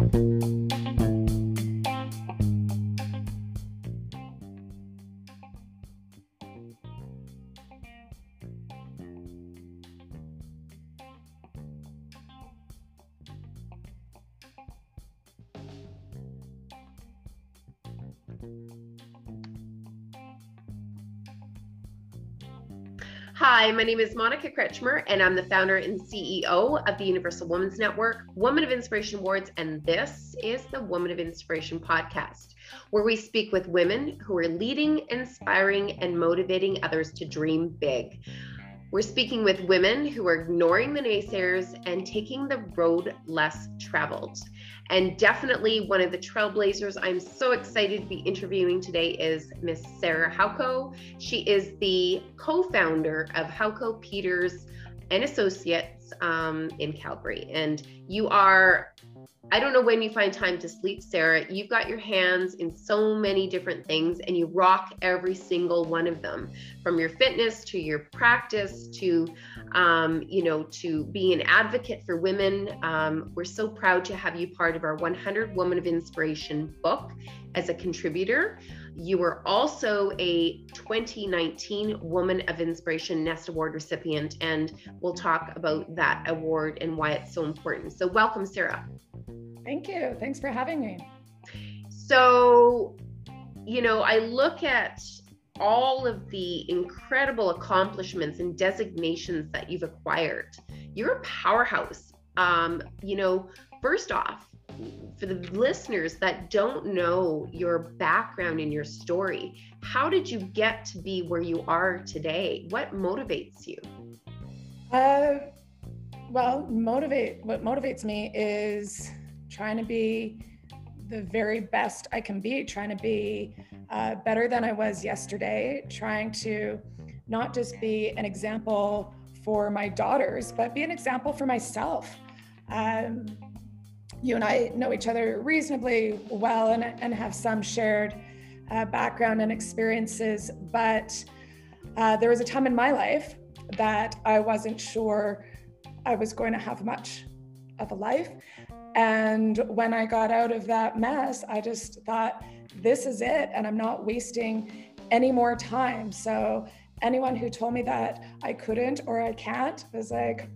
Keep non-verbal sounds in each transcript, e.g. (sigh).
Bye. Hi, my name is Monica Kretschmer, and I'm the founder and CEO of the Universal Women's Network, Woman of Inspiration Awards, and this is the Woman of Inspiration podcast, where we speak with women who are leading, inspiring, and motivating others to dream big. We're speaking with women who are ignoring the naysayers and taking the road less traveled. And definitely one of the trailblazers I'm so excited to be interviewing today is Miss Sarah Hauko. She is the co-founder of Hauko Peters and Associates um, in Calgary. And you are I don't know when you find time to sleep, Sarah. You've got your hands in so many different things and you rock every single one of them from your fitness to your practice to, um, you know, to being an advocate for women. Um, we're so proud to have you part of our 100 Woman of Inspiration book as a contributor. You were also a 2019 Woman of Inspiration Nest Award recipient, and we'll talk about that award and why it's so important. So, welcome, Sarah. Thank you. Thanks for having me. So, you know, I look at all of the incredible accomplishments and designations that you've acquired. You're a powerhouse. Um, you know, first off, for the listeners that don't know your background and your story, how did you get to be where you are today? What motivates you? Uh, well, motivate. What motivates me is trying to be the very best I can be, trying to be uh, better than I was yesterday, trying to not just be an example for my daughters, but be an example for myself. Um, you and I know each other reasonably well and, and have some shared uh, background and experiences, but uh, there was a time in my life that I wasn't sure I was going to have much of a life. And when I got out of that mess, I just thought, this is it. And I'm not wasting any more time. So, anyone who told me that I couldn't or I can't was like,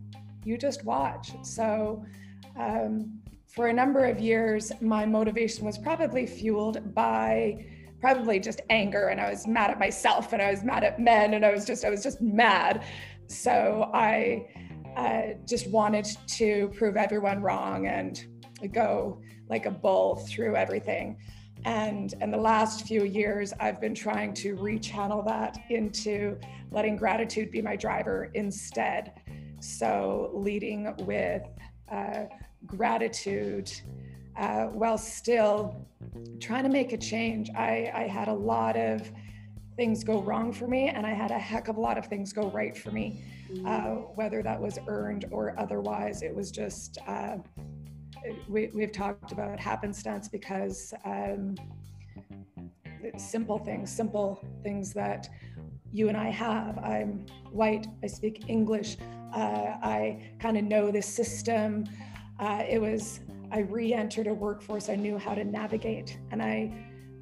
you just watch. So, um, for a number of years, my motivation was probably fueled by probably just anger and I was mad at myself and I was mad at men and I was just I was just mad. So I uh, just wanted to prove everyone wrong and go like a bull through everything. And in the last few years, I've been trying to rechannel that into letting gratitude be my driver instead. So leading with uh, gratitude uh, while still trying to make a change. I, I had a lot of things go wrong for me, and I had a heck of a lot of things go right for me. Uh, whether that was earned or otherwise. It was just, uh, we, we've talked about happenstance because um, simple things, simple things that you and I have. I'm white, I speak English, uh, I kind of know the system. Uh, it was, I re entered a workforce I knew how to navigate, and I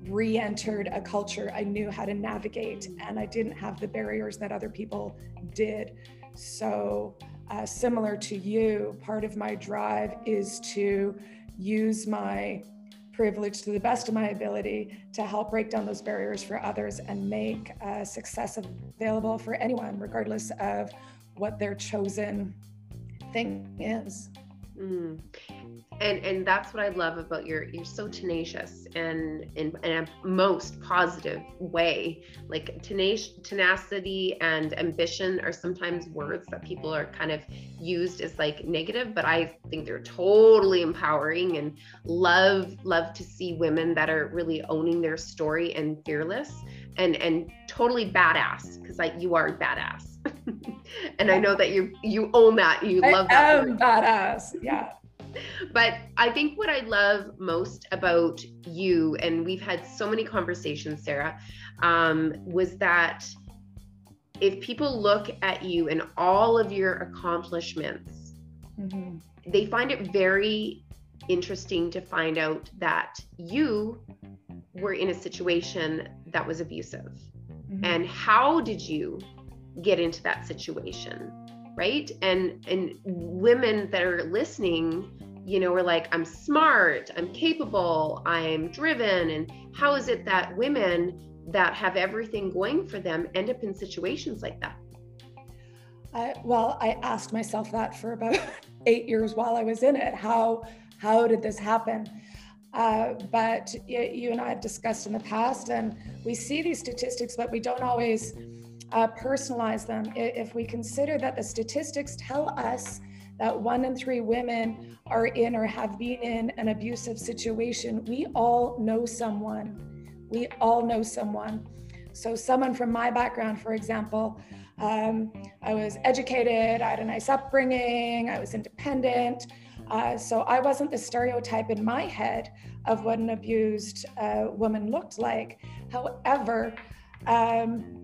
re entered a culture I knew how to navigate, and I didn't have the barriers that other people did. So, uh, similar to you, part of my drive is to use my privilege to the best of my ability to help break down those barriers for others and make uh, success available for anyone, regardless of what their chosen thing is. Mm. And and that's what I love about your you're so tenacious and in, in a most positive way. Like tenacious tenacity and ambition are sometimes words that people are kind of used as like negative, but I think they're totally empowering and love love to see women that are really owning their story and fearless and and totally badass because like you are badass (laughs) and I know that you you own that. You love I that. Am badass. Yeah. But I think what I love most about you, and we've had so many conversations, Sarah, um, was that if people look at you and all of your accomplishments, mm-hmm. they find it very interesting to find out that you were in a situation that was abusive. Mm-hmm. And how did you get into that situation? Right? And and women that are listening, you know, we're like, I'm smart, I'm capable, I'm driven. And how is it that women that have everything going for them end up in situations like that? I, well, I asked myself that for about (laughs) eight years while I was in it. How how did this happen? Uh, but you and I have discussed in the past, and we see these statistics, but we don't always uh, personalize them. If we consider that the statistics tell us that one in three women are in or have been in an abusive situation, we all know someone. We all know someone. So, someone from my background, for example, um, I was educated, I had a nice upbringing, I was independent. Uh, so I wasn't the stereotype in my head of what an abused uh, woman looked like. However, um,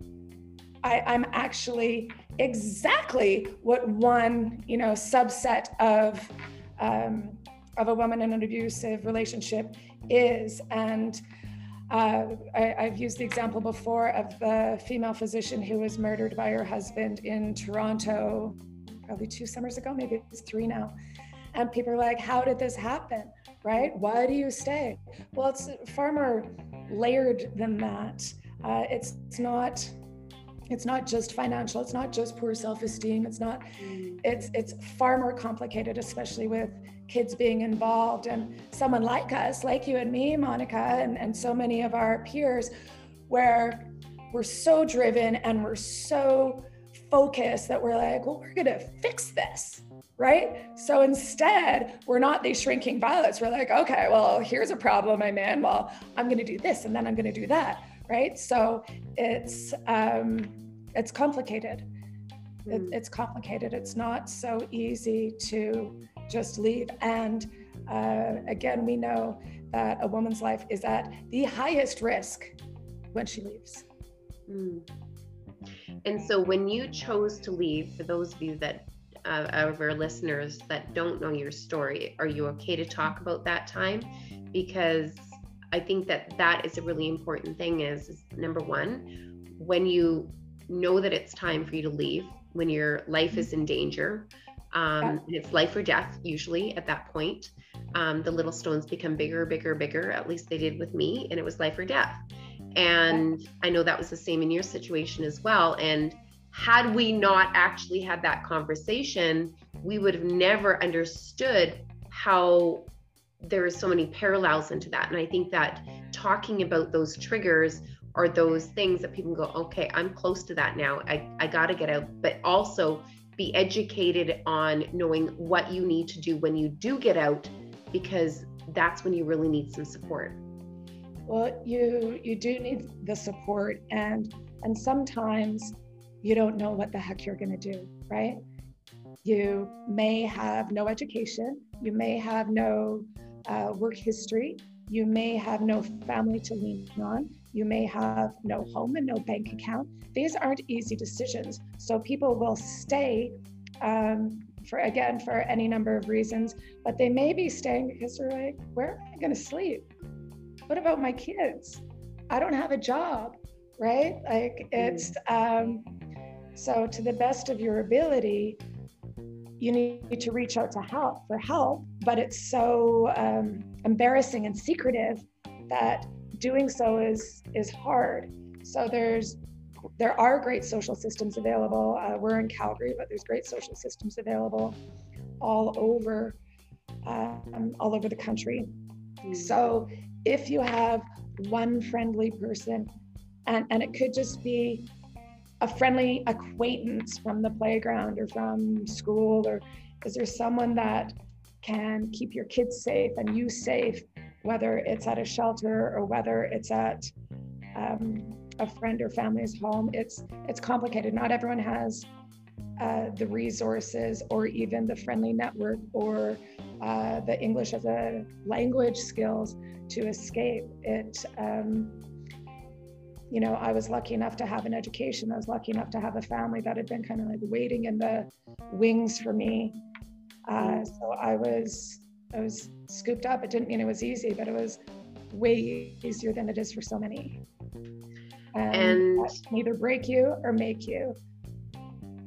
I, I'm actually exactly what one, you know, subset of um, of a woman in an abusive relationship is. And uh, I, have used the example before of the female physician who was murdered by her husband in Toronto, probably two summers ago, maybe it's three now. And people are like, how did this happen? Right? Why do you stay? Well, it's far more layered than that. Uh, it's, it's not it's not just financial it's not just poor self-esteem it's not it's it's far more complicated especially with kids being involved and someone like us like you and me monica and, and so many of our peers where we're so driven and we're so focused that we're like well we're to fix this right? So instead, we're not these shrinking violets. We're like, okay, well, here's a problem I'm in. Well, I'm going to do this and then I'm going to do that, right? So it's um, it's complicated. Mm. It, hmm. it's complicated. It's not so easy to just leave. And uh, again, we know that a woman's life is at the highest risk when she leaves. Mm. And so, when you chose to leave, for those of you that uh, of our listeners that don't know your story, are you okay to talk about that time? Because I think that that is a really important thing. Is, is number one, when you know that it's time for you to leave, when your life is in danger, um, it's life or death usually at that point. Um, the little stones become bigger, bigger, bigger. At least they did with me, and it was life or death. And I know that was the same in your situation as well. And had we not actually had that conversation, we would have never understood how there are so many parallels into that. And I think that talking about those triggers are those things that people go, okay, I'm close to that now. I, I got to get out, but also be educated on knowing what you need to do when you do get out, because that's when you really need some support. Well, you you do need the support, and and sometimes you don't know what the heck you're going to do, right? You may have no education, you may have no uh, work history, you may have no family to lean on, you may have no home and no bank account. These aren't easy decisions. So people will stay um, for, again, for any number of reasons, but they may be staying because they're like, where am I going to sleep? What about my kids? I don't have a job, right? Like it's, um, so, to the best of your ability, you need to reach out to help for help, but it's so um, embarrassing and secretive that doing so is is hard. So there's there are great social systems available. Uh, we're in Calgary, but there's great social systems available all over um, all over the country. Mm. So if you have one friendly person, and and it could just be a friendly acquaintance from the playground or from school or is there someone that can keep your kids safe and you safe whether it's at a shelter or whether it's at um, a friend or family's home? It's it's complicated. Not everyone has uh, the resources or even the friendly network or uh, the english as a language skills to escape it um, you know, I was lucky enough to have an education. I was lucky enough to have a family that had been kind of like waiting in the wings for me. Uh, so I was I was scooped up. It didn't mean it was easy, but it was way easier than it is for so many. And, and either break you or make you.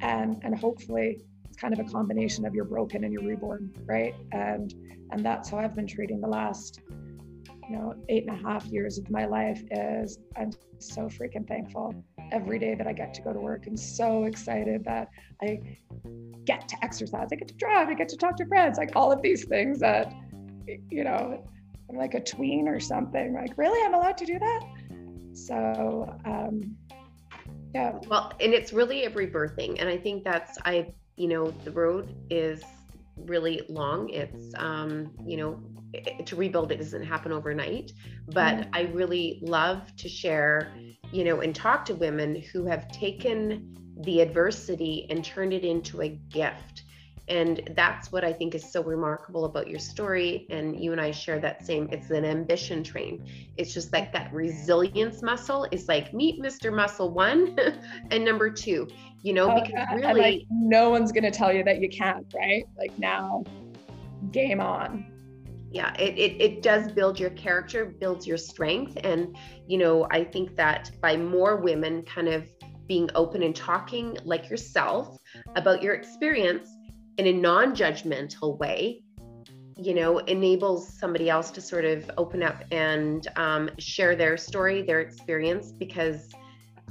And and hopefully it's kind of a combination of you're broken and you're reborn, right? And and that's how I've been treating the last you know eight and a half years of my life is i'm so freaking thankful every day that i get to go to work and so excited that i get to exercise i get to drive i get to talk to friends like all of these things that you know i'm like a tween or something like really? I'm allowed to do that? So um yeah. Well and it's really a rebirthing and i think that's i you know the road is really long. It's um you know to rebuild it doesn't happen overnight but mm-hmm. i really love to share you know and talk to women who have taken the adversity and turned it into a gift. And that's what i think is so remarkable about your story. And you and i share that same it's an ambition train. It's just like that resilience muscle is like meet mr muscle one (laughs) and number two you know oh, because really like, no one's going to tell you that you can't right? Like now game on yeah it, it, it does build your character builds your strength. And you know i think that by more women kind of being open and talking like yourself about your experience in a non-judgmental way you know enables somebody else to sort of open up and um, share their story their experience because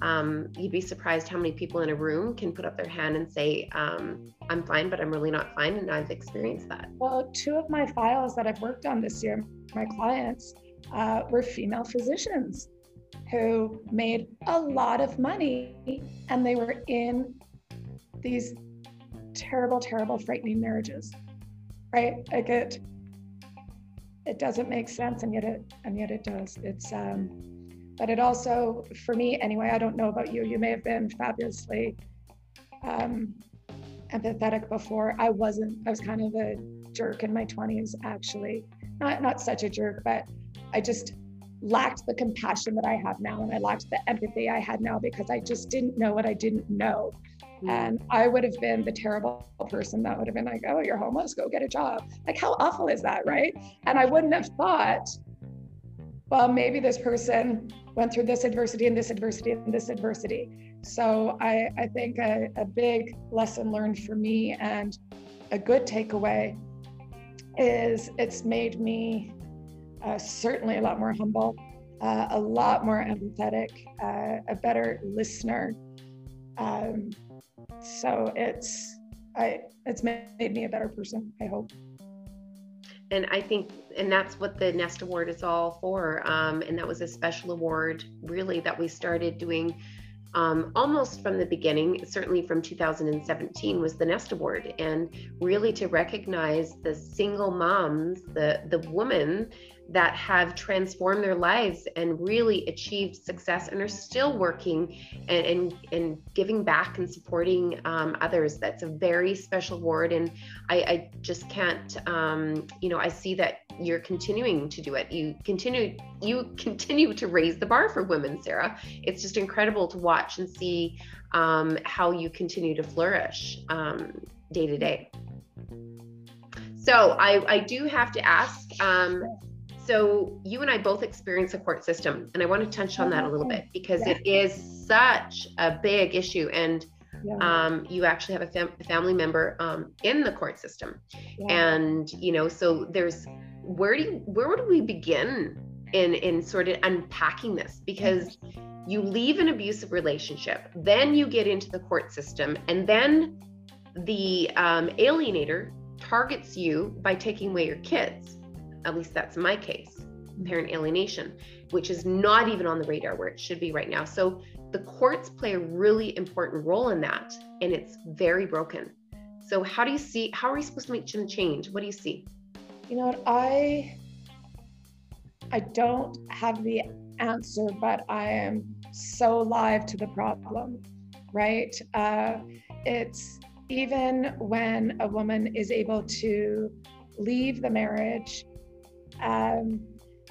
um, you'd be surprised how many people in a room can put up their hand and say, um, I'm fine, but I'm really not fine. And I've experienced that. Well, two of my files that I've worked on this year, my clients, uh, were female physicians who made a lot of money and they were in these terrible, terrible, frightening marriages. Right? Like it, it doesn't make sense, and yet it, and yet it does. It's um, but it also, for me anyway, I don't know about you, you may have been fabulously um, empathetic before. I wasn't, I was kind of a jerk in my 20s, actually. Not, not such a jerk, but I just lacked the compassion that I have now and I lacked the empathy I had now because I just didn't know what I didn't know. Mm. And I would have been the terrible person that would have been like, oh, you're homeless, go get a job. Like, how awful is that, right? And I wouldn't have thought, well, maybe this person went through this adversity and this adversity and this adversity. So I, I think a, a big lesson learned for me and a good takeaway is it's made me uh, certainly a lot more humble, uh, a lot more empathetic, uh, a better listener. Um, so it's I it's made me a better person. I hope and I think, and that's what the Nest Award is all for. Um, and that was a special award, really, that we started doing um, almost from the beginning, certainly from 2017, was the Nest Award, and really to recognize the single moms, the the women that have transformed their lives and really achieved success and are still working and and, and giving back and supporting um, others. That's a very special award, and I, I just can't, um, you know, I see that you're continuing to do it. You continue you (laughs) continue to raise the bar for women, Sarah. It's just incredible to watch and see um, how you continue to flourish um, day to day. So I, I do have to ask. Um, so you and I both experience the court system, and I want to touch on that a little bit because yeah. it is such a big issue and. Yeah. Um, you actually have a fam- family member um, in the court system yeah. and you know so there's where do you, where would we begin in in sort of unpacking this because you leave an abusive relationship then you get into the court system and then the um, alienator targets you by taking away your kids at least that's my case parent alienation which is not even on the radar where it should be right now so the courts play a really important role in that and it's very broken so how do you see how are we supposed to make some change what do you see you know what? I I don't have the answer, but I am so live to the problem, right? Uh, it's even when a woman is able to leave the marriage, um,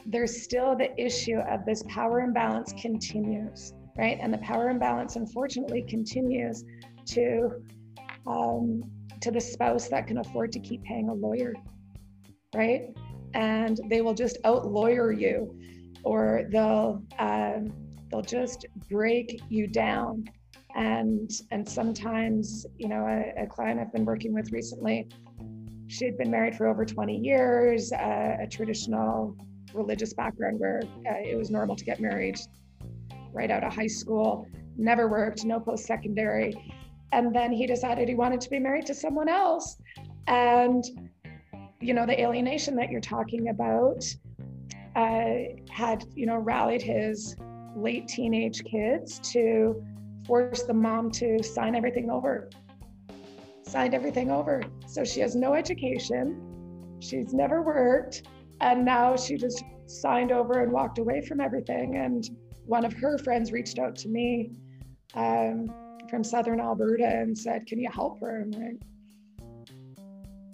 there's still the issue of this power imbalance continues, right? And the power imbalance, unfortunately, continues to um, to the spouse that can afford to keep paying a lawyer right? And they will just out lawyer you, or they'll um, they'll just break you down. And and sometimes, you know, a, a client I've been working with recently, she had been married for over 20 years, uh, a traditional religious background where uh, it was normal to get married right out of high school, never worked, no post secondary. And then he decided he wanted to be married to someone else. And, you know, the alienation that you're talking about uh, had, you know, rallied his late teenage kids to force the mom to sign everything over. Signed everything over. So she has no education. She's never worked. And now she just signed over and walked away from everything. And one of her friends reached out to me um, from Southern Alberta and said, Can you help her? I'm like,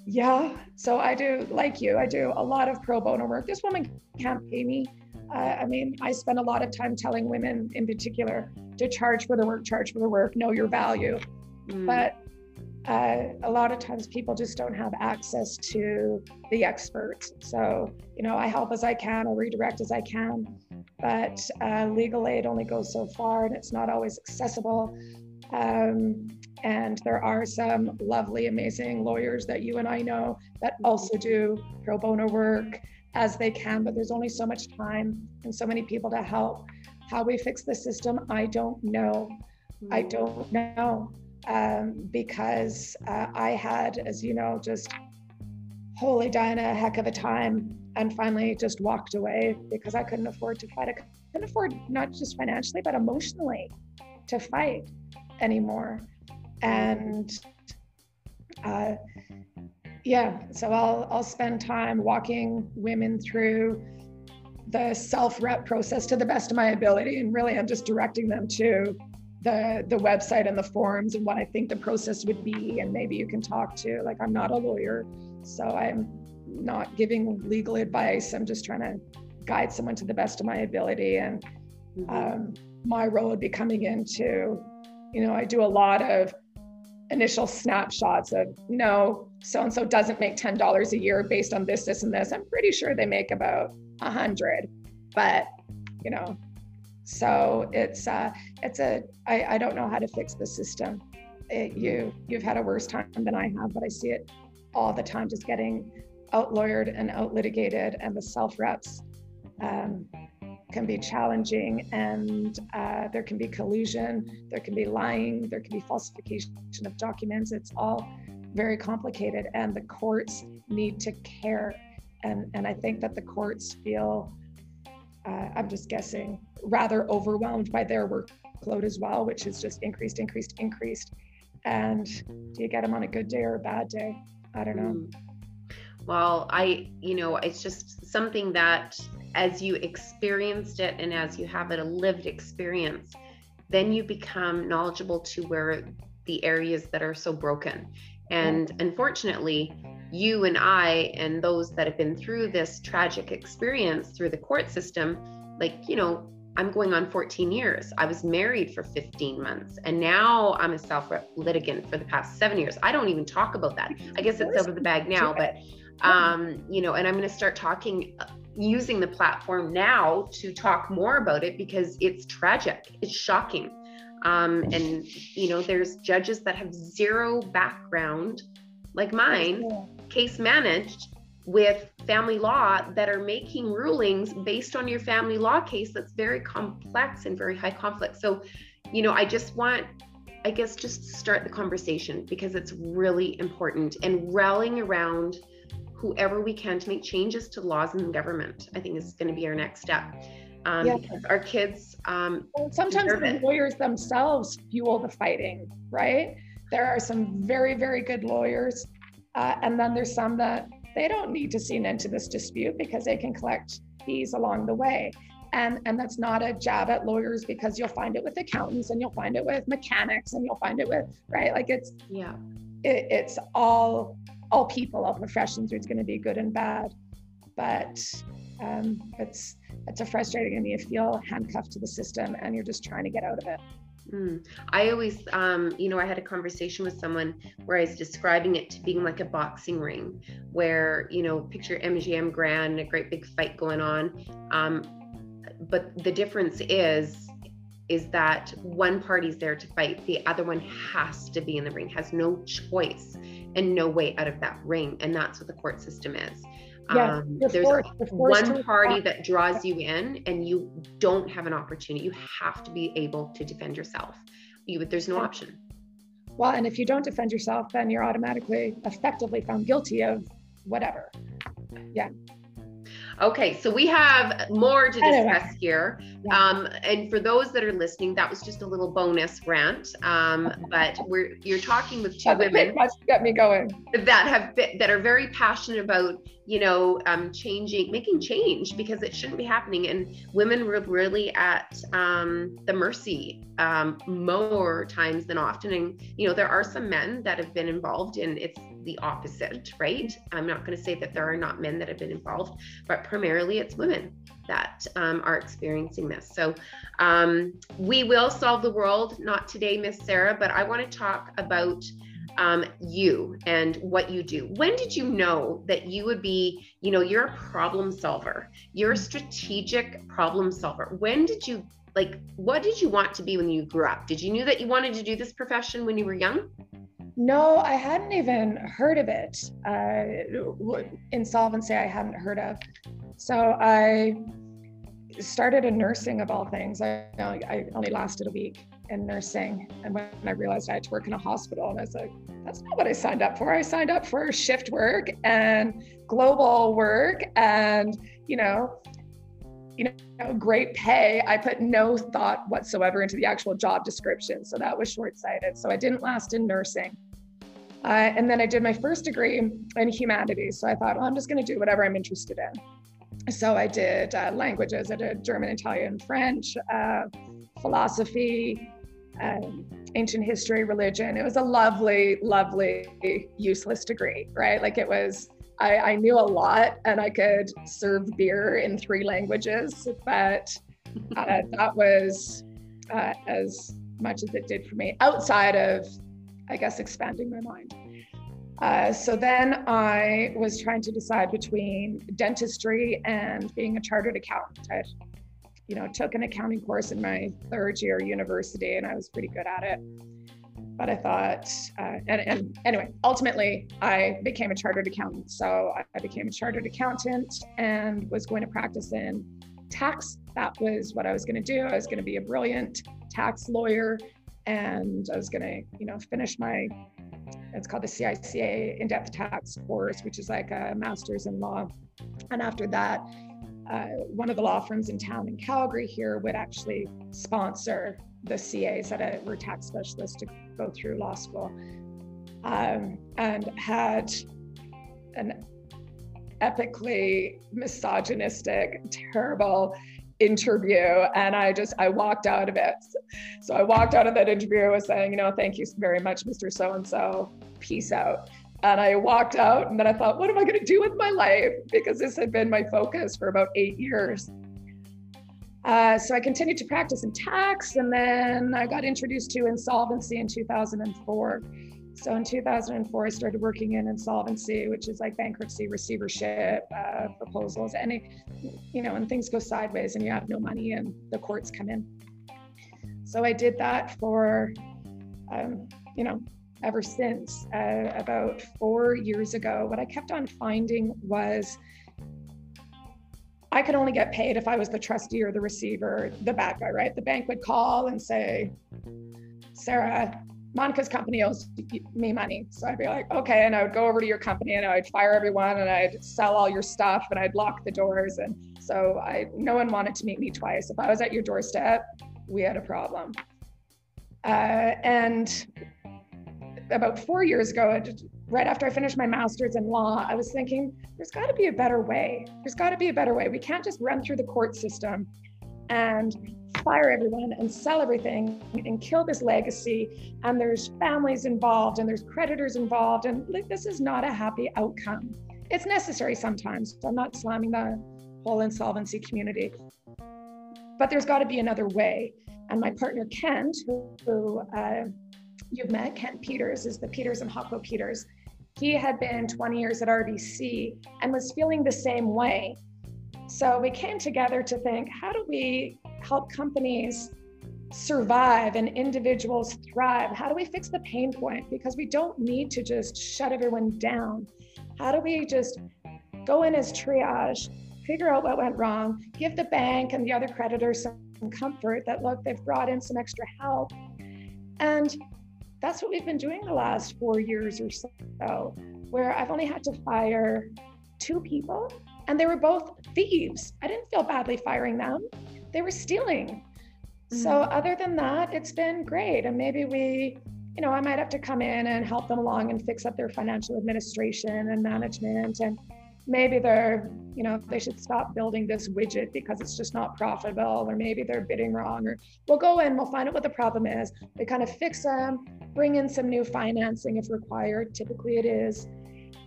Yeah. So I do, like you, I do a lot of pro bono work. This woman can't pay me. Uh, I mean, I spend a lot of time telling women in particular to charge for the work, charge for the work, know your value. Mm. But uh, a lot of times people just don't have access to the experts. So, you know, I help as I can, or redirect as I can, but uh, legal aid only goes so far and it's not always accessible. Um, and there are some lovely, amazing lawyers that you and I know that also do pro bono work as they can, but there's only so much time and so many people to help. How we fix the system, I don't know. I hmm. don't know um, because uh, I had, as you know, just holy dying a heck of a time and finally just walked away because I couldn't afford to fight. I couldn't afford not just financially, but emotionally to fight anymore. And uh, yeah, so I'll I'll spend time walking women through the self rep process to the best of my ability, and really I'm just directing them to the the website and the forums and what I think the process would be, and maybe you can talk to. Like I'm not a lawyer, so I'm not giving legal advice. I'm just trying to guide someone to the best of my ability, and mm-hmm. um, my role would be coming into, you know, I do a lot of initial snapshots of no so and so doesn't make ten dollars a year based on this, this, and this. I'm pretty sure they make about a hundred, but you know so it's uh, it's a I, I don't know how to fix the system. It, you you've had a worse time than I have, but I see it all the time, just getting out lawyered and out litigated, and the self reps um, can be challenging, and uh, there can be collusion, there can be lying, there can be falsification of documents. It's all very complicated, and the courts need to care, and and I think that the courts feel. Uh, I'm just guessing rather overwhelmed by their workload as well, which has just increased, increased, increased. And do you get them on a good day or a bad day? I don't know. Mm. Well, I, you know, it's just something that as you experienced it and as you have it a lived experience, then you become knowledgeable to where the areas that are so broken. And unfortunately, you and I and those that have been through this tragic experience through the court system, like, you know, I'm going on 14 years. I was married for 15 months and now I'm a self litigant for the past seven years. I don't even talk about that. I guess it's over the bag now, but, um, you know, and I'm going to start talking, uh, using the platform now to talk more about it because it's tragic. It's shocking. Um, and, you know, there's judges that have zero background, like mine, case managed with family law that are making rulings based on your family law case that's very complex and very high conflict. So, you know, I just want, I guess, just start the conversation because it's really important and rallying around whoever we can to make changes to laws in the government. I think is going to be our next step. Um, yeah. Because our kids. Um, well, sometimes the lawyers themselves fuel the fighting, right? There are some very, very good lawyers. Uh, and then there's some that they don't need to see an end to this dispute because they can collect fees along the way. And, and that's not a jab at lawyers because you'll find it with accountants and you'll find it with mechanics and you'll find it with right? Like it's yeah. it, it's all all people all professions. It's going to be good and bad. But um, it's it's a frustrating and you feel handcuffed to the system and you're just trying to get out of it Mm. I always, um, you know, I had a conversation with someone where I was describing it to being like a boxing ring, where, you know, picture MGM Grand, a great big fight going on. Um, but the difference is, is that one party's there to fight, the other one has to be in the ring, has no choice and no way out of that ring. And that's what the court system is. Yeah, um, there's forced, one party that draws you in and you don't have an opportunity. You have to be able to defend yourself. You, there's no option. Well, and if you don't defend yourself, then you're automatically effectively found guilty of whatever. Yeah. Okay, so we have more to discuss here. Um, and for those that are listening, that was just a little bonus rant. Um, but we're you're talking with two women got me going that have been, that are very passionate about you know um, changing, making change because it shouldn't be happening. And women were really at um, the mercy um, more times than often. And you know there are some men that have been involved in it's the opposite, right? I'm not going to say that there are not men that have been involved, but primarily it's women that um, are experiencing this. So um, we will solve the world, not today, Miss Sarah, but I want to talk about um, you and what you do. When did you know that you would be, you know, you're a problem solver, you're a strategic problem solver? When did you like what did you want to be when you grew up did you knew that you wanted to do this profession when you were young no, I hadn't even heard of it. Uh, insolvency, I hadn't heard of. So I started in nursing of all things. I, I only lasted a week in nursing. And when I realized I had to work in a hospital, and I was like, that's not what I signed up for. I signed up for shift work and global work and, you know, you know, great pay. I put no thought whatsoever into the actual job description. So that was short sighted. So I didn't last in nursing. Uh, and then I did my first degree in humanities. So I thought, well, I'm just going to do whatever I'm interested in. So I did uh, languages. I did German, Italian, French, uh, philosophy, um, ancient history, religion. It was a lovely, lovely, useless degree, right? Like it was, I, I knew a lot and I could serve beer in three languages, but uh, that was uh, as much as it did for me outside of I guess, expanding my mind. Uh, so then I was trying to decide between dentistry and being a chartered accountant. I, you know, took an accounting course in my third year university, and I was pretty good at it. But I thought, uh, and, and anyway, ultimately, I became a chartered accountant. So I became a chartered accountant and was going to practice in tax. That was what I was going to do. I was going to be a brilliant tax lawyer and I was going to, you know, finish my, it's called the CICA in-depth tax course, which is like a master's in law. And after that, uh, one of the law firms in town in Calgary here would actually sponsor the CAs that were tax specialists to go through law school, um, and had an epically misogynistic, terrible interview and i just i walked out of it. So i walked out of that interview was saying you know thank you very much mr so and so peace out. And i walked out and then i thought what am i going to do with my life? Because this had been my focus for about eight years. Uh, so i continued to practice in tax and then i got introduced to insolvency in 2004 so in 2004, I started working in insolvency, which is like bankruptcy, receivership, uh, proposals, any, you know, and things go sideways and you have no money and the courts come in. So I did that for, um, you know, ever since. Uh, about four years ago, what I kept on finding was I could only get paid if I was the trustee or the receiver, the bad guy, right? The bank would call and say, Sarah, Monica's company owes me money. So I'd be like, okay. And I would go over to your company and I'd fire everyone and I'd sell all your stuff and I'd lock the doors. And so I, no one wanted to meet me twice. If I was at your doorstep, we had a problem. Uh, and about four years ago, right after I finished my master's in law, I was thinking, there's got to be a better way. There's got to be a better way. We can't just run through the court system and fire everyone and sell everything and kill this legacy. And there's families involved and there's creditors involved. And like, this is not a happy outcome. It's necessary sometimes. So I'm not slamming the whole insolvency community. But there's got to be another way. And my partner Kent, who, who uh, you've met, Kent Peters, is the Peters and Hauko Peters. He had been 20 years at RBC and was feeling the same way. So we came together to think how do we help companies survive and individuals thrive? How do we fix the pain point? Because we don't need to just shut everyone down. How do we just go in as triage, figure out what went wrong, give the bank and the other creditors some comfort that, look, they've brought in some extra help. And that's what we've been doing the last four years or so, where I've only had to fire two people and they were both thieves. I didn't feel badly firing them, they were stealing. Mm-hmm. So, other than that, it's been great. And maybe we, you know, I might have to come in and help them along and fix up their financial administration and management and maybe they're you know they should stop building this widget because it's just not profitable or maybe they're bidding wrong or we'll go in we'll find out what the problem is we kind of fix them bring in some new financing if required typically it is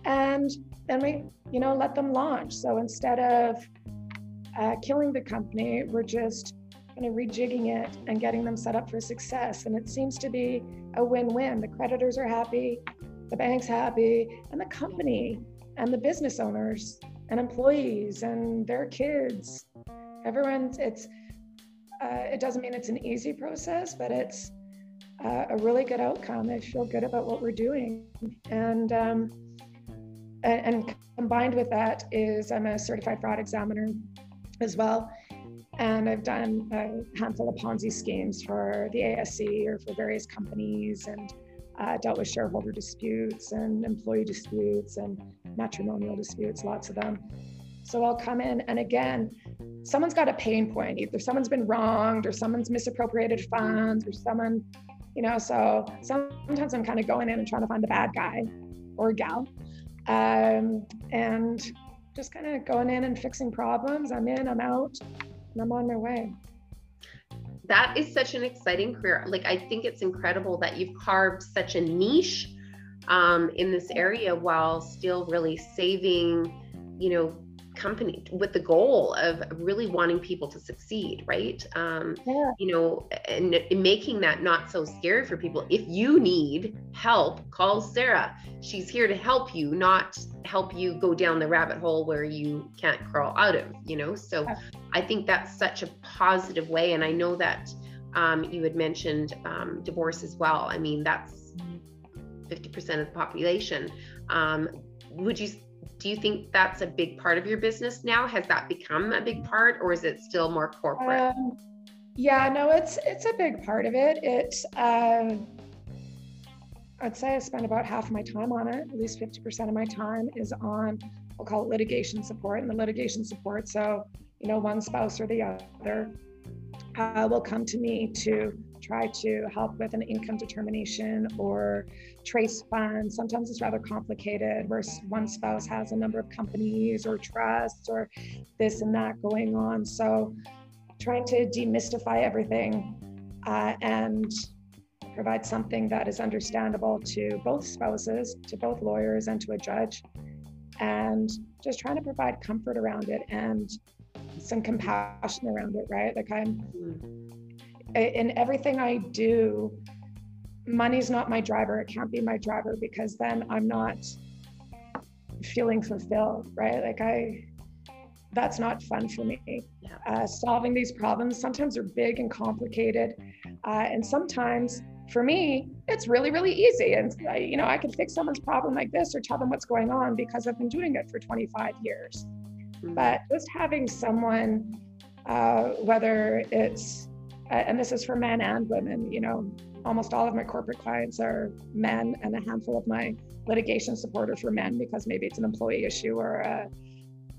and then we you know let them launch so instead of uh, killing the company we're just kind of rejigging it and getting them set up for success and it seems to be a win-win the creditors are happy the bank's happy and the company and the business owners and employees and their kids. Everyone's, it's, uh, it doesn't mean it's an easy process, but it's uh, a really good outcome. I feel good about what we're doing. And, um, and, combined with that is I'm a certified fraud examiner as well. And I've done a handful of Ponzi schemes for the ASC or for various companies and uh, dealt with shareholder disputes and employee disputes and matrimonial disputes, lots of them. So I'll come in, and again, someone's got a pain point. Either someone's been wronged, or someone's misappropriated funds, or someone, you know. So sometimes I'm kind of going in and trying to find the bad guy or gal, um, and just kind of going in and fixing problems. I'm in, I'm out, and I'm on my way that is such an exciting career. Like, I think it's incredible that you've carved such a niche um, in this area while still really saving, you know, company with the goal of really wanting people to succeed right? Um, yeah. you know and, and, making that not so scary for people if you need help call sarah. She's here to help you not help you go down the rabbit hole where you can't crawl out of you know? So yeah. i think that's such a positive way and i know that um, you had mentioned um, divorce as well. I mean that's 50% of the population. Um, would you do you think that's a big part of your business now? Has that become a big part, or is it still more corporate? Um, yeah, no, it's it's a big part of it. It's um, I'd say I spend about half my time on it. At least fifty percent of my time is on we'll call it litigation support, and the litigation support. So you know, one spouse or the other uh, will come to me to try to help with an income determination or trace funds. Sometimes it's rather complicated where one spouse has a number of companies or trusts or this and that going on. So trying to demystify everything uh, and provide something that is understandable to both spouses, to both lawyers, and to a judge. And just trying to provide comfort around it and some compassion around it, right? Like I'm mm-hmm in everything I do, money's not my driver. It can't be my driver because then I'm not feeling fulfilled, right? Like I, that's not fun for me. Uh, solving these problems sometimes are big and complicated, uh, and sometimes for me it's really really easy. And I, you know I can fix someone's problem like this or tell them what's going on because I've been doing it for 25 years. Mm-hmm. But just having someone, uh, whether it's and this is for men and women. You know, almost all of my corporate clients are men, and a handful of my litigation supporters are men because maybe it's an employee issue or a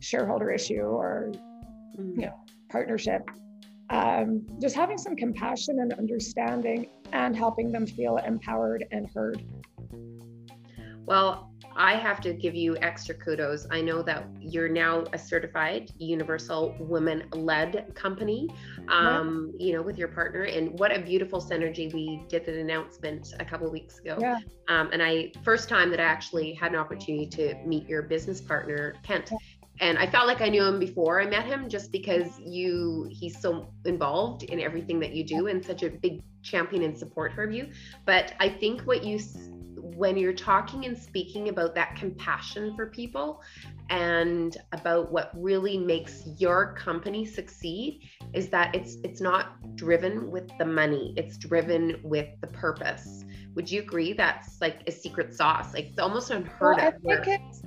shareholder issue or mm. you know partnership. Um, just having some compassion and understanding and helping them feel empowered and heard. Well, I have to give you extra kudos. I know that you're now a certified universal women led company, um, yeah. you know, with your partner. And what a beautiful synergy. We did an announcement a couple weeks ago. Yeah. Um, and I, first time that I actually had an opportunity to meet your business partner, Kent. Yeah. and I felt like I knew him before I met him just because you he's so involved in everything that you do and such a big champion and supporter of you. But I think what you when you're talking and speaking about that compassion for people and about what really makes your company succeed is that it's it's not driven with the money. It's driven with the purpose. Would you agree that's like a secret sauce? Like it's almost unheard well, of I think it's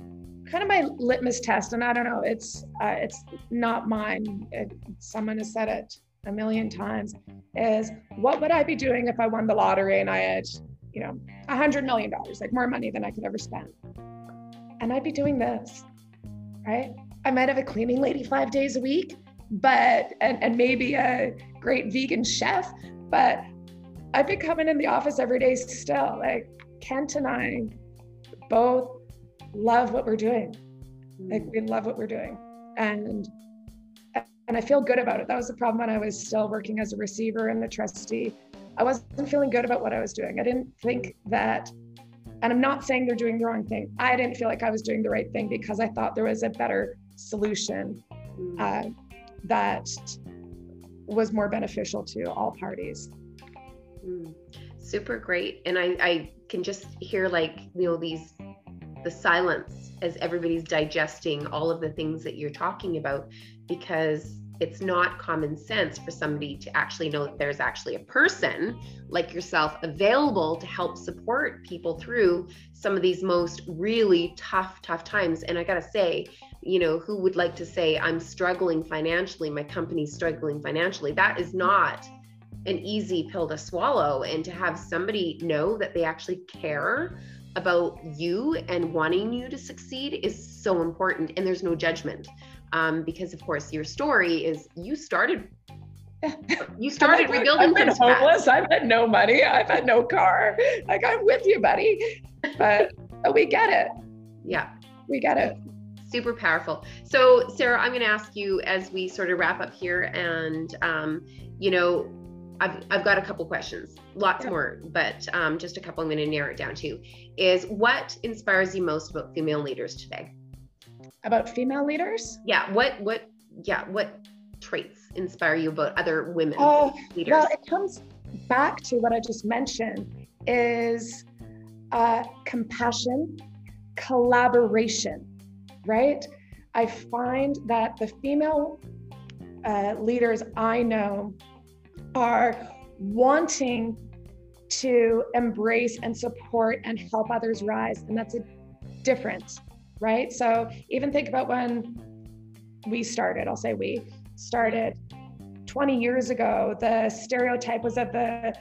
kind of my litmus test and i don't know it's uh, it's not mine. It, someone has said it a million times is what would i be doing if i won the lottery and i had you know a hundred million dollars like more money than i could ever spend and i'd be doing this right? I might have a cleaning lady five days a week, but and, and maybe a great vegan chef, but I'd be coming in the office every day still. Like Kent and I both love what we're doing. Like we love what we're doing. And and I feel good about it. That was the problem when I was still working as a receiver and a trustee. I wasn't feeling good about what I was doing. I didn't think that and I'm not saying they're doing the wrong thing. I didn't feel like I was doing the right thing because I thought there was a better solution mm. uh, that was more beneficial to all parties. Mm. Super great. And I, I can just hear like, you know, these, the silence as everybody's digesting all of the things that you're talking about because it's not common sense for somebody to actually know that there's actually a person like yourself available to help support people through some of these most really tough tough times. And i got to say you know who would like to say i'm struggling financially my company's struggling financially. That is not an easy pill to swallow. And to have somebody know that they actually care about you and wanting you to succeed is so important. And there's no judgment um, because of course your story is you started (laughs) you started rebuilding I've been homeless i've had no money i've had no car like i'm with you buddy but, but we get it yeah we get it super powerful so sarah i'm going to ask you as we sort of wrap up here and um, you know I've, I've got a couple questions, lots yeah. more, but um, just a couple I'm going to narrow it down to. Is what inspires you most about female leaders today? About female leaders? Yeah. What, what, yeah, what traits inspire you about other women uh, leaders? Well, it comes back to what I just mentioned is uh, compassion, collaboration, right? I find that the female uh, leaders I know are wanting to embrace and support and help others rise. And that's a difference, right? So even think about when we started, I'll say we started 20 years ago, the stereotype was of the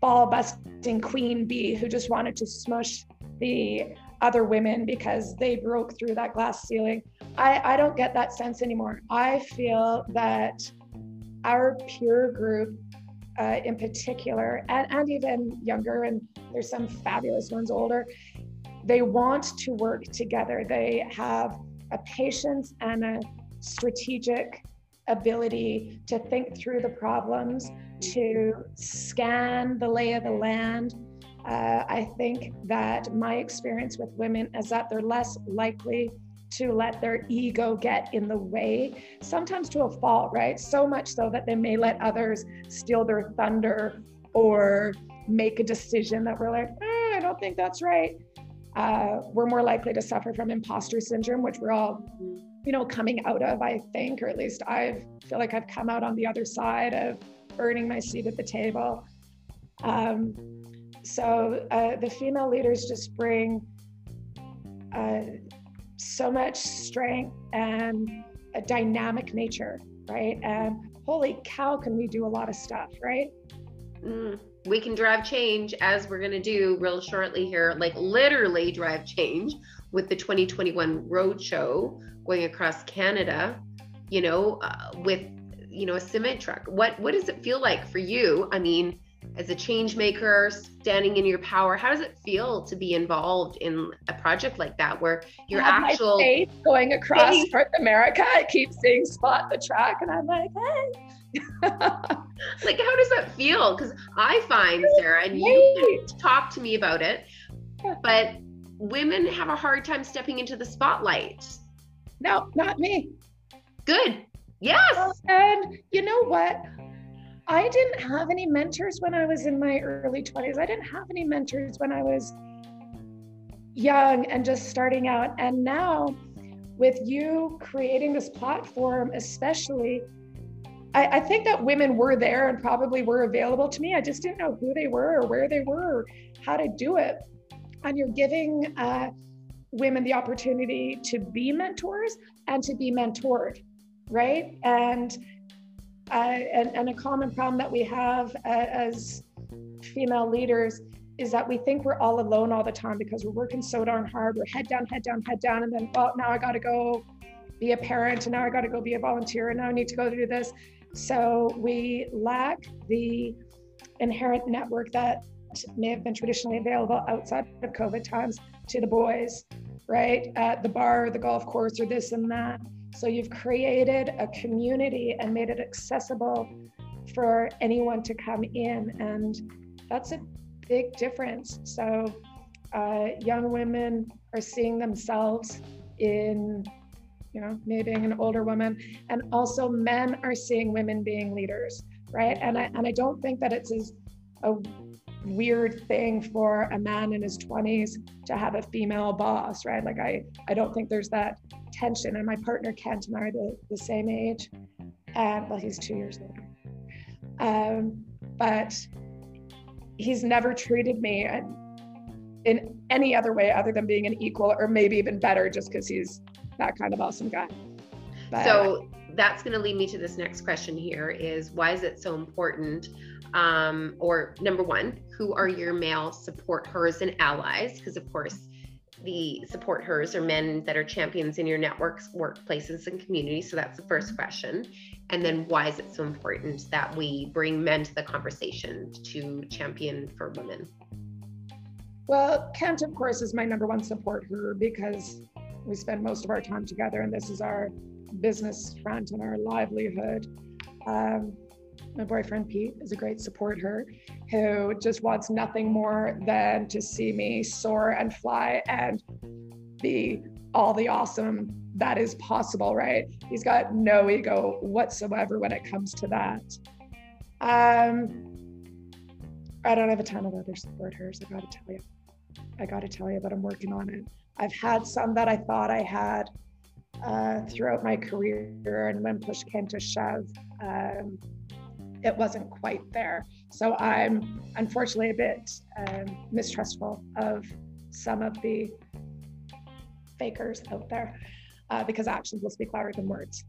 ball busting queen bee who just wanted to smush the other women because they broke through that glass ceiling. I, I don't get that sense anymore. I feel that our peer group uh, in particular, and, and even younger, and there's some fabulous ones older, they want to work together. They have a patience and a strategic ability to think through the problems, to scan the lay of the land. Uh, I think that my experience with women is that they're less likely to let their ego get in the way, sometimes to a fault, right? So much so that they may let others steal their thunder or make a decision that we're like, eh, I don't think that's right. Uh, we're more likely to suffer from imposter syndrome, which we're all, you know, coming out of, I think, or at least I feel like I've come out on the other side of earning my seat at the table. Um, so uh, the female leaders just bring uh, so much strength and a dynamic nature, right? And holy cow, can we do a lot of stuff, right? Mm, we can drive change as we're going to do real shortly here, like literally drive change with the 2021 roadshow going across Canada, you know, uh, with you know a cement truck. What what does it feel like for you? I mean, as a change maker, standing in your power, how does it feel to be involved in a project like that where your actual going across. North America? I keep seeing spot the track and I'm like, hey. (laughs) like how does that feel? Because I find, Sarah, and you talk to me about it, but women have a hard time stepping into the spotlight. No, not me. Good. Yes. And you know what? I didn't have any mentors when I was in my early 20s. I didn't have any mentors when I was young and just starting out. And now, with you creating this platform, especially, I, I, think that women were there and probably were available to me. I just didn't know who they were or where they were or how to do it. And you're giving uh, women the opportunity to be mentors and to be mentored, right? And uh, and, and a common problem that we have uh, as female leaders is that we think we're all alone all the time because we're working so darn hard. We're head down, head down, head down, and then well, now I got to go be a parent, and now I got to go be a volunteer, and now I need to go do this. So we lack the inherent network that may have been traditionally available outside of COVID times to the boys, right? At the bar, the golf course, or this and that. So you've created a community and made it accessible for anyone to come in. And that's a big difference. So uh, young women are seeing themselves in, you know, me being an older woman, and also men are seeing women being leaders, right? And I and I don't think that it's as a weird thing for a man in his 20s to have a female boss, right? Like I I don't think there's that tension. And my partner Kent and I are the, the same age. And well, he's two years older. Um, but he's never treated me in any other way other than being an equal or maybe even better just because he's that kind of awesome guy. But, so that's going to lead me to this next question here is why is it so important um, or number one who are your male support hers and allies? Because of course the support hers are men that are champions in your networks workplaces and communities. So that's the first question. And then why is it so important that we bring men to the conversation to champion for women? Well kent of course is my number one support her because we spend most of our time together and this is our business front and our livelihood um, my boyfriend Pete is a great supporter who just wants nothing more than to see me soar and fly and be all the awesome that is possible, right? He's got no ego whatsoever when it comes to that. Um, I don't have a ton of other supporters, I gotta tell you. I gotta tell you, but I'm working on it. I've had some that I thought I had uh, throughout my career, and when push came to shove, um, it wasn't quite there. So I'm unfortunately a bit um, mistrustful of some of the fakers out there uh, because actions will speak louder than words.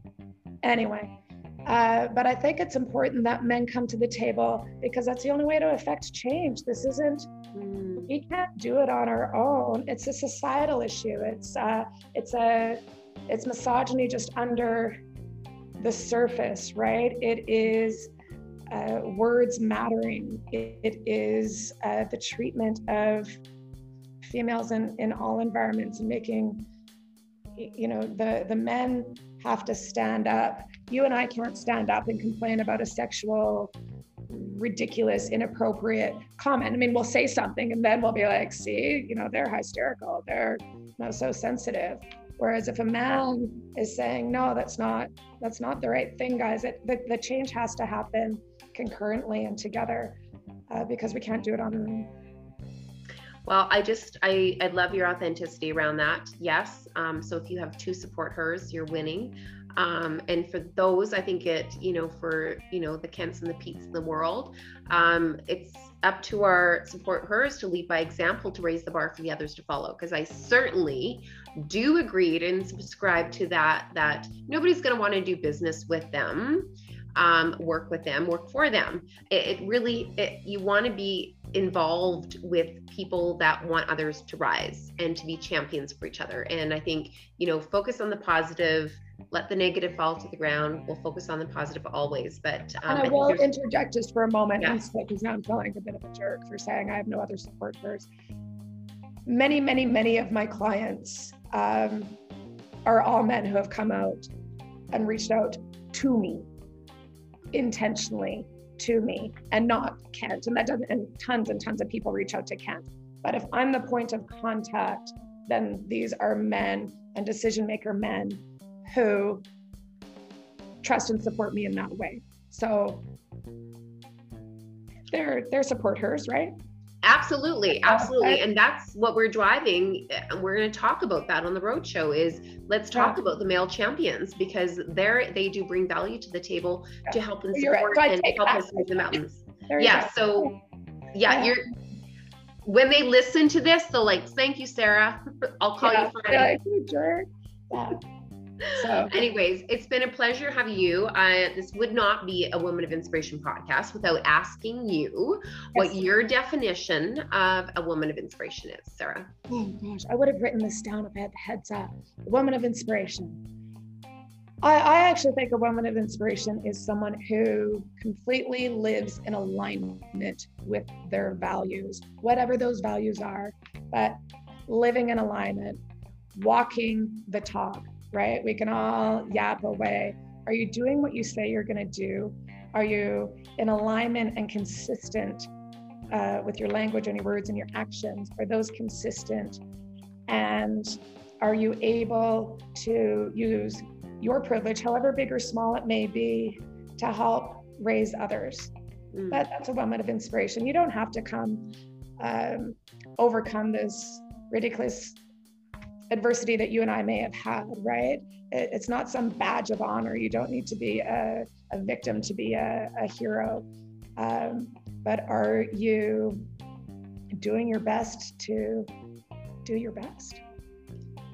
Anyway, uh, but I think it's important that men come to the table because that's the only way to affect change. This isn't, mm. we can't do it on our own. It's a societal issue. It's uh, it's a it's misogyny just under the surface, right? It is uh, words mattering. it, it is uh, the treatment of females in, in all environments and making, you know, the, the men have to stand up. You and I can't stand up and complain about a sexual, ridiculous, inappropriate comment. I mean, we'll say something and then we'll be like, see, you know, they're hysterical, they're not so sensitive. Whereas if a man is saying, no, that's not, that's not the right thing, guys, it, the, the change has to happen concurrently and together uh, because we can't do it on our own. Well, I just I I love your authenticity around that. Yes. Um, so if you have two support hers, you're winning. Um, and for those, I think it you know for you know the Kents and the Petes in the world, um, it's up to our support hers to lead by example to raise the bar for the others to follow. Because I certainly do agree and subscribe to that that nobody's going to want to do business with them um, work with them, work for them. It, it really, it, you want to be involved with people that want others to rise and to be champions for each other. And I think, you know, focus on the positive, let the negative fall to the ground. We'll focus on the positive always. But um, and I, I will interject just for a moment yeah. because now I'm feeling a bit of a jerk for saying I have no other support. Many, many, many of my clients um, are all men who have come out and reached out to me intentionally to me and not Kent. And that doesn't, and tons and tons of people reach out to Kent. But if I'm the point of contact, then these are men and decision maker men who trust and support me in that way. So they're they're supporters, right? Absolutely, absolutely, and that's what we're driving. Uh, we're going to talk about that on the roadshow. Is let's talk yeah. about the male champions because they're they do bring value to the table yeah. to help and support right. so and help us move the mountains. yeah, so yeah, yeah, you're. When they listen to this, they'll like, "Thank you, Sarah. (laughs) I'll call you Friday." Yeah, so, anyways, it's been a pleasure having you. Uh, this would not be a Woman of Inspiration podcast without asking you yes. what your definition of a woman of inspiration is, Sarah. Oh gosh, I would have written this down if I had the heads up. Woman of inspiration. I, I actually think a woman of inspiration is someone who completely lives in alignment with their values, whatever those values are, but living in alignment, walking the talk right? We can all yap away. Are you doing what you say you're going to do? Are you in alignment and consistent uh, with your language and your words and your actions? Are those consistent? And are you able to use your privilege, however big or small it may be, to help raise others? Mm. That, that's a moment of inspiration. You don't have to come um, overcome this ridiculous adversity that you and I may have had, right? It, it's not some badge of honor. You don't need to be a, a victim to be a, a hero. Um, but are you doing your best to do your best?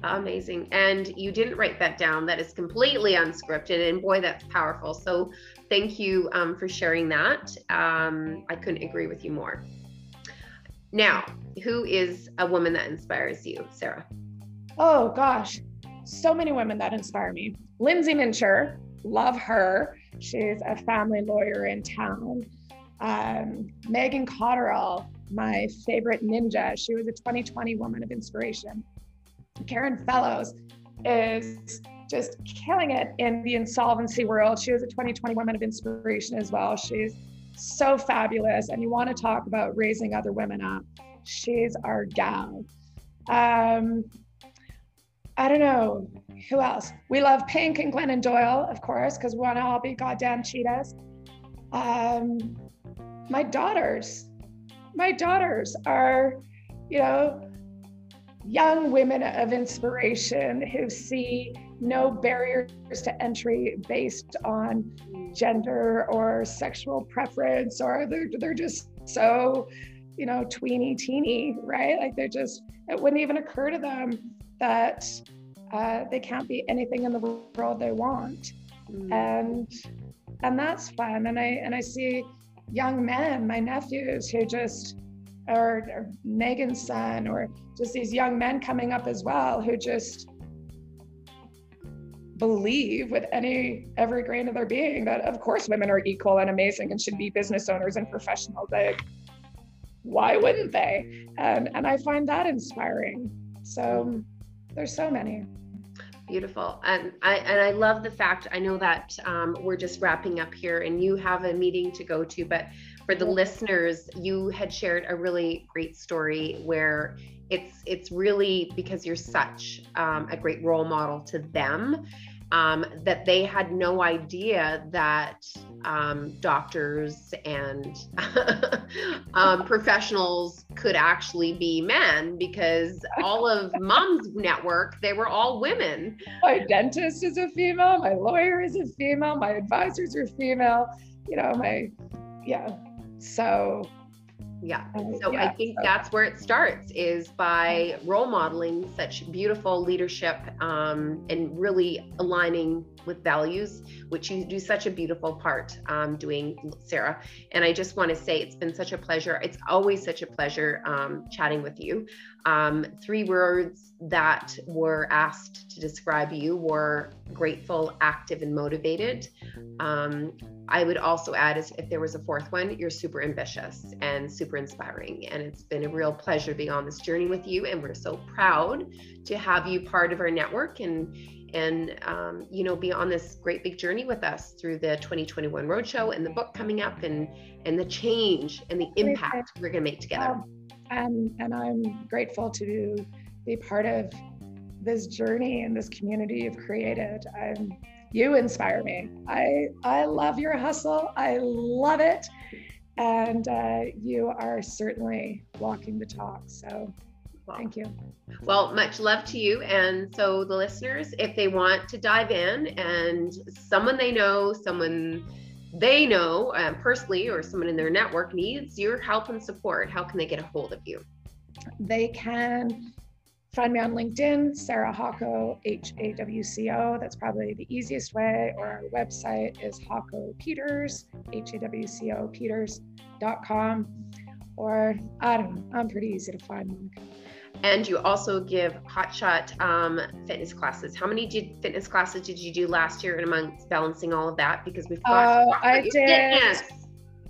Amazing. And you didn't write that down. That is completely unscripted. And boy, that's powerful. So thank you um, for sharing that. Um, I couldn't agree with you more. Now, who is a woman that inspires you, Sarah? Oh gosh, so many women that inspire me. Lindsay Mincher, love her. She's a family lawyer in town. Um, Megan Cotterill, my favorite ninja. She was a 2020 Woman of Inspiration. Karen Fellows is just killing it in the insolvency world. She was a 2020 Woman of Inspiration as well. She's so fabulous. And you want to talk about raising other women up. She's our gal. Um, I don't know who else. We love Pink and Glennon Doyle, of course, because we want to all be goddamn cheetahs. Um, my daughters, my daughters are, you know, young women of inspiration who see no barriers to entry based on gender or sexual preference, or they're, they're just so, you know, tweeny teeny, right? Like they're just, it wouldn't even occur to them that uh, they can't be anything in the world they want, mm. and and that's fun. And I and I see young men, my nephews, who just or, or Megan's son, or just these young men coming up as well, who just believe with any every grain of their being that of course women are equal and amazing and should be business owners and professionals like why wouldn't they? And and i find that inspiring. So there's so many. Beautiful. And i and i love the fact i know that um, we're just wrapping up here and you have a meeting to go to but for the listeners you had shared a really great story where it's it's really because you're such um, a great role model to them um, that they had no idea that um, doctors and (laughs) um, professionals could actually be men because all of mom's network they were all women. My dentist is a female my lawyer is a female my advisors are female you know my yeah. So yeah so yeah, i think so. that's where it starts is by role modeling such beautiful leadership um, and really aligning with values which you do such a beautiful part um, doing sarah and i just want to say it's been such a pleasure it's always such a pleasure um, chatting with you um, three words that were asked to describe you were grateful active and motivated um, I would also add if there was a fourth one, you're super ambitious and super inspiring. And it's been a real pleasure being on this journey with you. And we're so proud to have you part of our network and and um, you know be on this great big journey with us through the 2021 roadshow and the book coming up and and the change and the impact we're going to make together um, and and i'm grateful to be part of this journey and this community you've created. I'm, you inspire me. I I love your hustle. I love it, and uh, you are certainly walking the talk. So well, thank you. Well, much love to you. And so the listeners, if they want to dive in and someone they know, someone they know um, personally or someone in their network needs your help and support, how can they get a hold of you? They can find me on LinkedIn, Sarah Hawco, H A W C O. That's probably the easiest way. Or our website is Hawco Peters, H A W C O Peters.com. Or I don't know, I'm pretty easy to find, Monica. And you also give hotshot um, fitness classes. How many did, fitness classes did you do last year and amongst balancing all of that? Because we've got. Oh, I did. Fitness.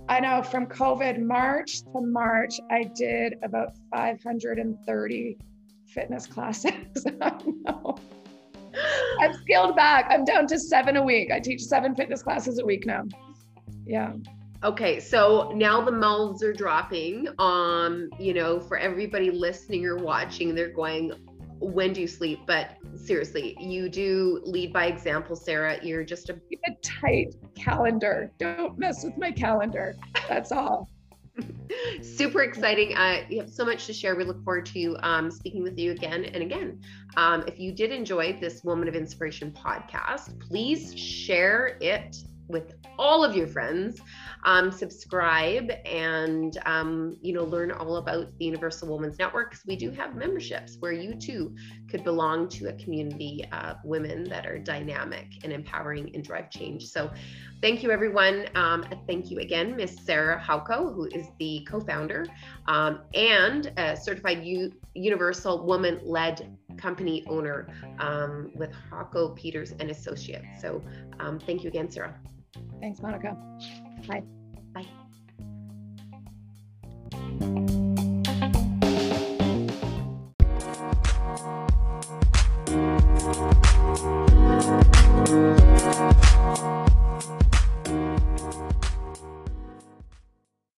I know from COVID March to March, I did about 530 fitness classes. (laughs) I know. I've (gasps) scaled back. I'm down to seven a week. I teach seven fitness classes a week now. Yeah. Okay, so now the mouths are dropping. Um, you know, for everybody listening or watching, they're going, when do you sleep? But seriously, you do lead by example, Sarah. You're just a, a tight calendar. Don't mess with my calendar. That's all. (laughs) (laughs) Super exciting. Uh, you have so much to share. We look forward to um, speaking with you again and again. Um, if you did enjoy this Woman of Inspiration podcast, please share it with all of your friends um, subscribe and um, you know learn all about the universal women's network because we do have memberships where you too could belong to a community of women that are dynamic and empowering and drive change. So thank you everyone. Um, thank you again miss sarah hawco who is the co-founder um, and a certified U- universal woman led company owner um, with hawco peters and associates. So um, thank you again sarah. Thanks, Monica. Bye. Bye.